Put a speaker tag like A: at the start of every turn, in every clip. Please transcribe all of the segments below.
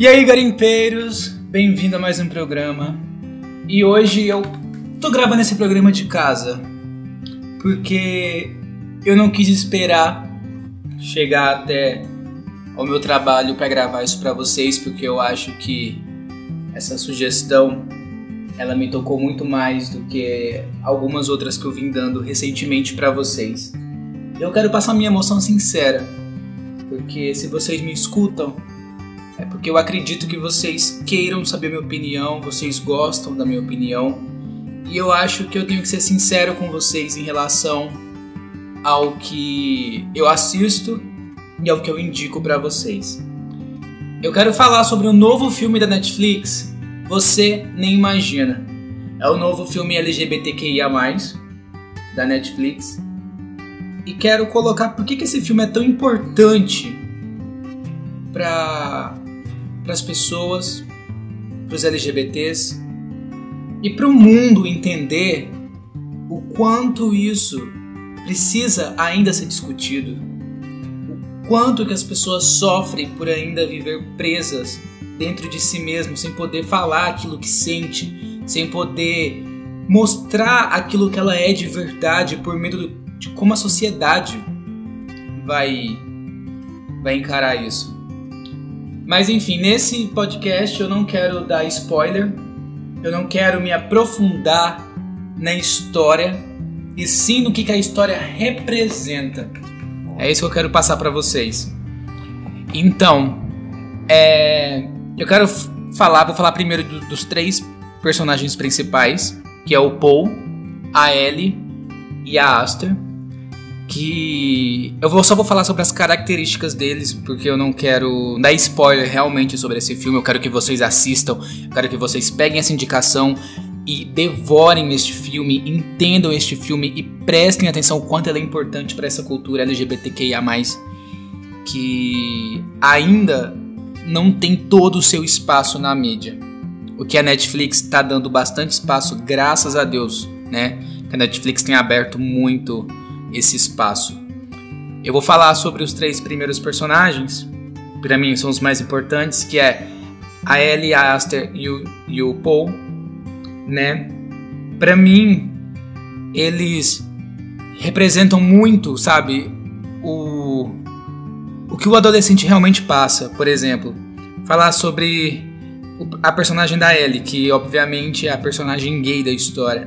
A: E aí, garimpeiros, bem-vindo a mais um programa. E hoje eu tô gravando esse programa de casa porque eu não quis esperar chegar até ao meu trabalho para gravar isso para vocês, porque eu acho que essa sugestão ela me tocou muito mais do que algumas outras que eu vim dando recentemente para vocês. Eu quero passar minha emoção sincera, porque se vocês me escutam, é porque eu acredito que vocês queiram saber minha opinião, vocês gostam da minha opinião, e eu acho que eu tenho que ser sincero com vocês em relação ao que eu assisto e ao que eu indico para vocês. Eu quero falar sobre um novo filme da Netflix, Você Nem Imagina. É o novo filme LGBTQIA+, da Netflix. E quero colocar por que, que esse filme é tão importante para as pessoas, para os LGBTs e para o mundo entender o quanto isso precisa ainda ser discutido, o quanto que as pessoas sofrem por ainda viver presas dentro de si mesmo, sem poder falar aquilo que sente, sem poder mostrar aquilo que ela é de verdade por medo de como a sociedade vai vai encarar isso. Mas enfim, nesse podcast eu não quero dar spoiler, eu não quero me aprofundar na história e sim no que, que a história representa. É isso que eu quero passar para vocês. Então, é, eu quero falar, vou falar primeiro do, dos três personagens principais, que é o Paul, a Ellie e a Aster que eu vou, só vou falar sobre as características deles, porque eu não quero dar spoiler realmente sobre esse filme. Eu quero que vocês assistam, eu quero que vocês peguem essa indicação e devorem este filme, entendam este filme e prestem atenção o quanto ele é importante para essa cultura LGBTQIA+, que ainda não tem todo o seu espaço na mídia. O que a Netflix está dando bastante espaço, graças a Deus, né? A Netflix tem aberto muito esse espaço. Eu vou falar sobre os três primeiros personagens, para mim são os mais importantes, que é a Ellie, a Aster e o, e o Paul, né? Para mim, eles representam muito, sabe, o, o que o adolescente realmente passa. Por exemplo, falar sobre a personagem da Ellie, que obviamente é a personagem gay da história.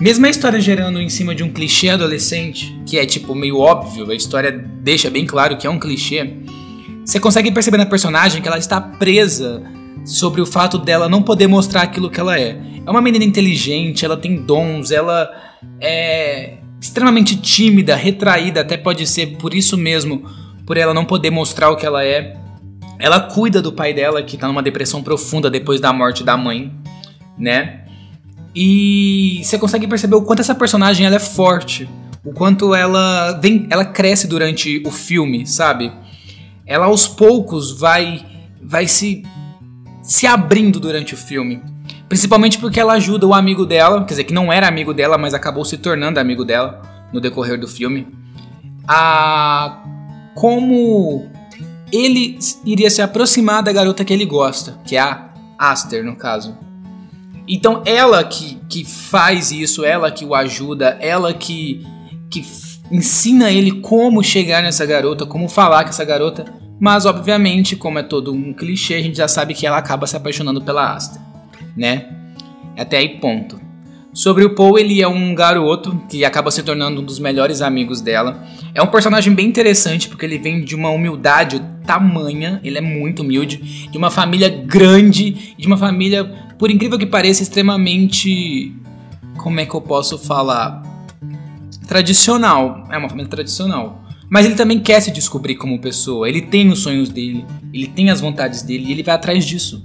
A: Mesmo a história gerando em cima de um clichê adolescente, que é tipo meio óbvio, a história deixa bem claro que é um clichê, você consegue perceber na personagem que ela está presa sobre o fato dela não poder mostrar aquilo que ela é. É uma menina inteligente, ela tem dons, ela é extremamente tímida, retraída, até pode ser por isso mesmo, por ela não poder mostrar o que ela é. Ela cuida do pai dela, que está numa depressão profunda depois da morte da mãe, né? E você consegue perceber o quanto essa personagem ela é forte, o quanto ela vem, ela cresce durante o filme, sabe? Ela aos poucos vai vai se se abrindo durante o filme. Principalmente porque ela ajuda o amigo dela, quer dizer, que não era amigo dela, mas acabou se tornando amigo dela no decorrer do filme. A como ele iria se aproximar da garota que ele gosta, que é a Aster, no caso. Então ela que, que faz isso, ela que o ajuda, ela que, que ensina ele como chegar nessa garota, como falar com essa garota. Mas obviamente, como é todo um clichê, a gente já sabe que ela acaba se apaixonando pela Asta, né? Até aí ponto. Sobre o Paul, ele é um garoto que acaba se tornando um dos melhores amigos dela. É um personagem bem interessante porque ele vem de uma humildade tamanha, ele é muito humilde, de uma família grande, de uma família por incrível que pareça, extremamente. Como é que eu posso falar? Tradicional. É uma família tradicional. Mas ele também quer se descobrir como pessoa. Ele tem os sonhos dele, ele tem as vontades dele e ele vai atrás disso.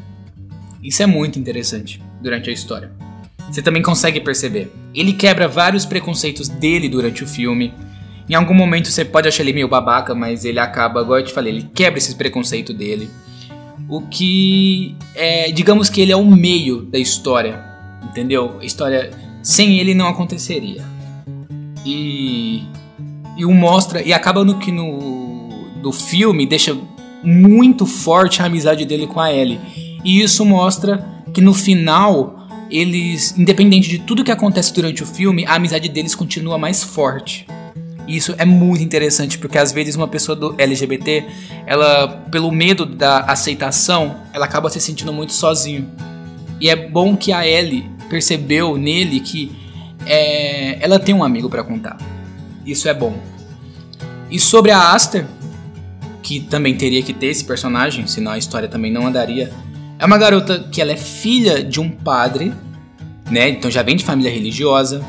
A: Isso é muito interessante durante a história. Você também consegue perceber. Ele quebra vários preconceitos dele durante o filme. Em algum momento você pode achar ele meio babaca, mas ele acaba, agora eu te falei, ele quebra esses preconceitos dele o que é, digamos que ele é o meio da história, entendeu? A história sem ele não aconteceria. E e o mostra e acaba no que no do filme deixa muito forte a amizade dele com a Ellie. E isso mostra que no final, eles, independente de tudo que acontece durante o filme, a amizade deles continua mais forte. Isso é muito interessante porque às vezes uma pessoa do LGBT, ela pelo medo da aceitação, ela acaba se sentindo muito sozinho. E é bom que a Ellie percebeu nele que é, ela tem um amigo para contar. Isso é bom. E sobre a Aster, que também teria que ter esse personagem, senão a história também não andaria. É uma garota que ela é filha de um padre, né? Então já vem de família religiosa,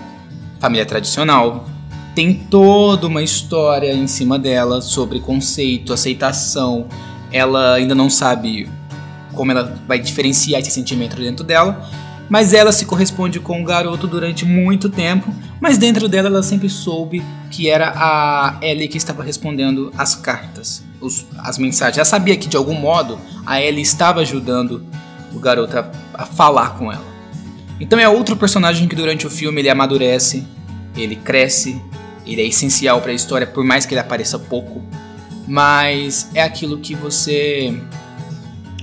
A: família tradicional. Tem toda uma história em cima dela sobre conceito, aceitação. Ela ainda não sabe como ela vai diferenciar esse sentimento dentro dela mas ela se corresponde com o garoto durante muito tempo, mas dentro dela ela sempre soube que era a Ellie que estava respondendo as cartas, os, as mensagens. Ela sabia que de algum modo a Ellie estava ajudando o garoto a, a falar com ela. Então é outro personagem que durante o filme ele amadurece, ele cresce, ele é essencial para a história, por mais que ele apareça pouco, mas é aquilo que você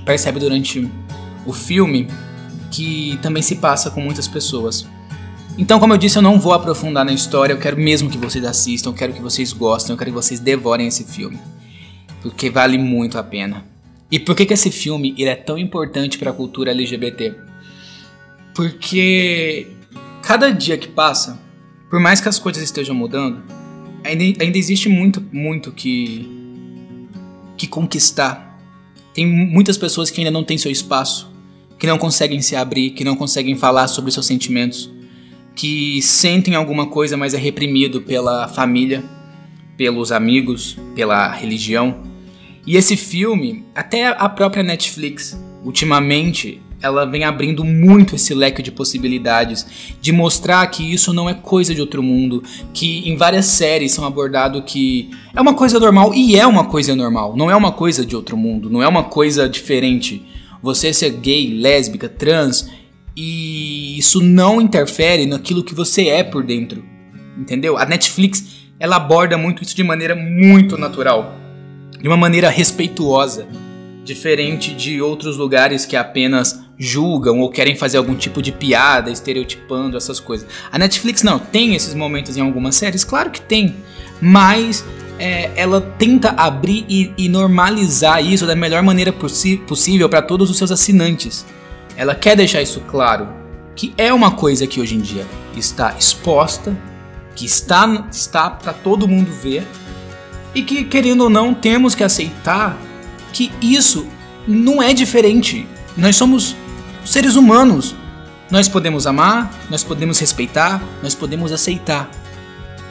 A: percebe durante o filme que também se passa com muitas pessoas. Então, como eu disse, eu não vou aprofundar na história, eu quero mesmo que vocês assistam, eu quero que vocês gostem, eu quero que vocês devorem esse filme. Porque vale muito a pena. E por que, que esse filme ele é tão importante para a cultura LGBT? Porque cada dia que passa, por mais que as coisas estejam mudando, ainda, ainda existe muito, muito que, que conquistar. Tem muitas pessoas que ainda não têm seu espaço que não conseguem se abrir, que não conseguem falar sobre seus sentimentos, que sentem alguma coisa, mas é reprimido pela família, pelos amigos, pela religião. E esse filme, até a própria Netflix, ultimamente, ela vem abrindo muito esse leque de possibilidades, de mostrar que isso não é coisa de outro mundo, que em várias séries são abordado que é uma coisa normal e é uma coisa normal, não é uma coisa de outro mundo, não é uma coisa diferente você ser gay, lésbica, trans, e isso não interfere naquilo que você é por dentro. Entendeu? A Netflix ela aborda muito isso de maneira muito natural, de uma maneira respeituosa, diferente de outros lugares que apenas julgam ou querem fazer algum tipo de piada, estereotipando essas coisas. A Netflix não tem esses momentos em algumas séries, claro que tem, mas é, ela tenta abrir e, e, normalizar isso da melhor maneira possível para todos os seus assinantes. Ela quer deixar isso claro, que é uma coisa que hoje em dia está exposta, que está, está para todo mundo ver, e que, querendo ou não, temos que aceitar que isso não é diferente. Nós somos seres humanos. Nós podemos amar, nós podemos respeitar, nós podemos aceitar.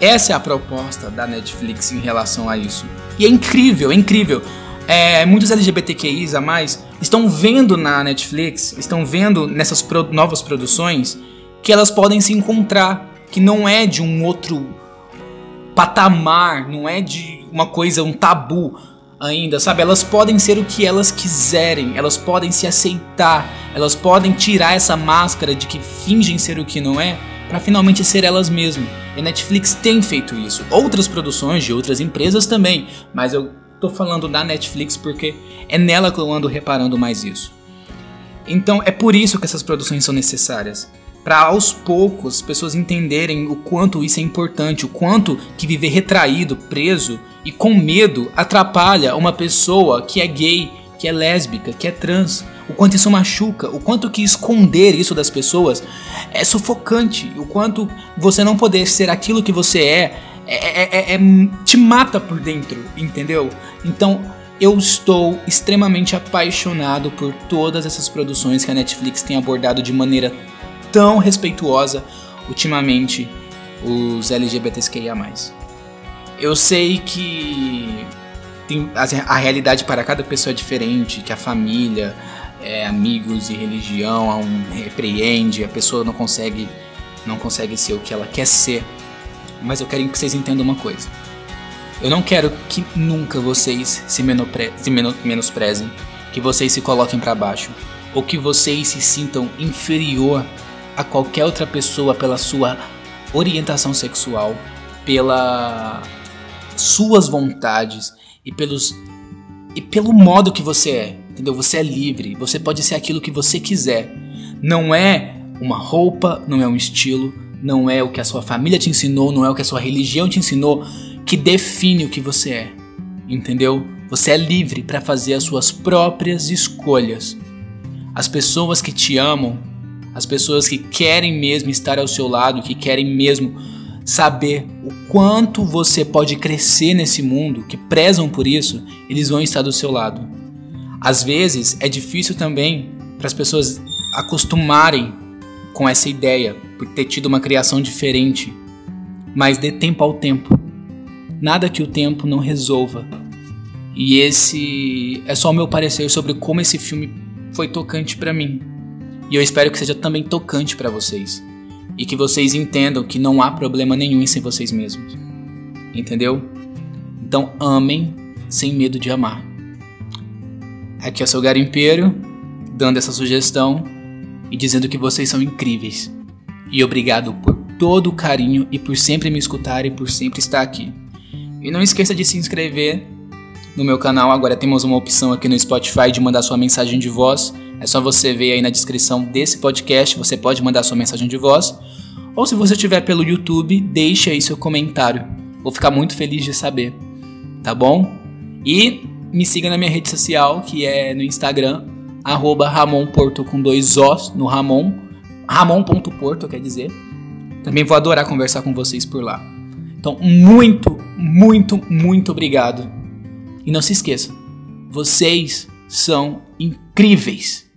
A: Essa é a proposta da Netflix em relação a isso. E é incrível, é incrível. É, muitos LGBTQIs a mais estão vendo na Netflix, estão vendo nessas pro novas produções que elas podem se encontrar, que não é de um outro patamar, não é de uma coisa, um tabu ainda, sabe? Elas podem ser o que elas quiserem, elas podem se aceitar, elas podem tirar essa máscara de que fingem ser o que não é para finalmente ser elas mesmas. E Netflix tem feito isso. Outras produções de outras empresas também, mas eu tô falando da Netflix porque é nela que eu ando reparando mais isso. Então é por isso que essas produções são necessárias. Para aos poucos as pessoas entenderem o quanto isso é importante, o quanto que viver retraído, preso e com medo atrapalha uma pessoa que é gay, que é lésbica, que é trans, o quanto isso machuca, o quanto que esconder isso das pessoas é sufocante, o quanto você não poder ser aquilo que você é, é, é, é, é te mata por dentro, entendeu? Então eu estou extremamente apaixonado por todas essas produções que a Netflix tem abordado de maneira tão respeituosa ultimamente os LGBTQIA+. Eu sei que tem a, a, realidade para cada pessoa é diferente, que a família, é, amigos e religião um, repreende, a pessoa não consegue não consegue ser o que ela quer ser. Mas eu quero que vocês entendam uma coisa. Eu não quero que nunca vocês se, menopre se menosprezem, que vocês se coloquem para baixo, ou que vocês se sintam inferior a qualquer outra pessoa pela sua orientação sexual, pela suas vontades e pelos e pelo modo que você é, entendeu? Você é livre, você pode ser aquilo que você quiser. Não é uma roupa, não é um estilo, não é o que a sua família te ensinou, não é o que a sua religião te ensinou que define o que você é. Entendeu? Você é livre para fazer as suas próprias escolhas. As pessoas que te amam, as pessoas que querem mesmo estar ao seu lado, que querem mesmo saber o quanto você pode crescer nesse mundo, que prezam por isso, eles vão estar do seu lado. Às vezes é difícil também para as pessoas acostumarem com essa ideia, por ter tido uma criação diferente. Mas dê tempo ao tempo. Nada que o tempo não resolva. E esse é só o meu parecer sobre como esse filme foi tocante para mim. E eu espero que seja também tocante para vocês e que vocês entendam que não há problema nenhum em ser vocês mesmos. Entendeu? Então amem sem medo de amar. Aqui é o seu garimpeiro, dando essa sugestão e dizendo que vocês são incríveis. E obrigado por todo o carinho e por sempre me escutar e por sempre estar aqui. E não esqueça de se inscrever no meu canal. Agora temos uma opção aqui no Spotify de mandar sua mensagem de voz. É só você ver aí na descrição desse podcast, você pode mandar sua mensagem de voz. Ou se você estiver pelo YouTube, deixe aí seu comentário. Vou ficar muito feliz de saber. Tá bom? E me siga na minha rede social, que é no Instagram, arroba Ramon Porto com dois Os no Ramon. Ramon.porto, quer dizer. Também vou adorar conversar com vocês por lá. Então, muito, muito, muito obrigado. E não se esqueça, vocês são incríveis.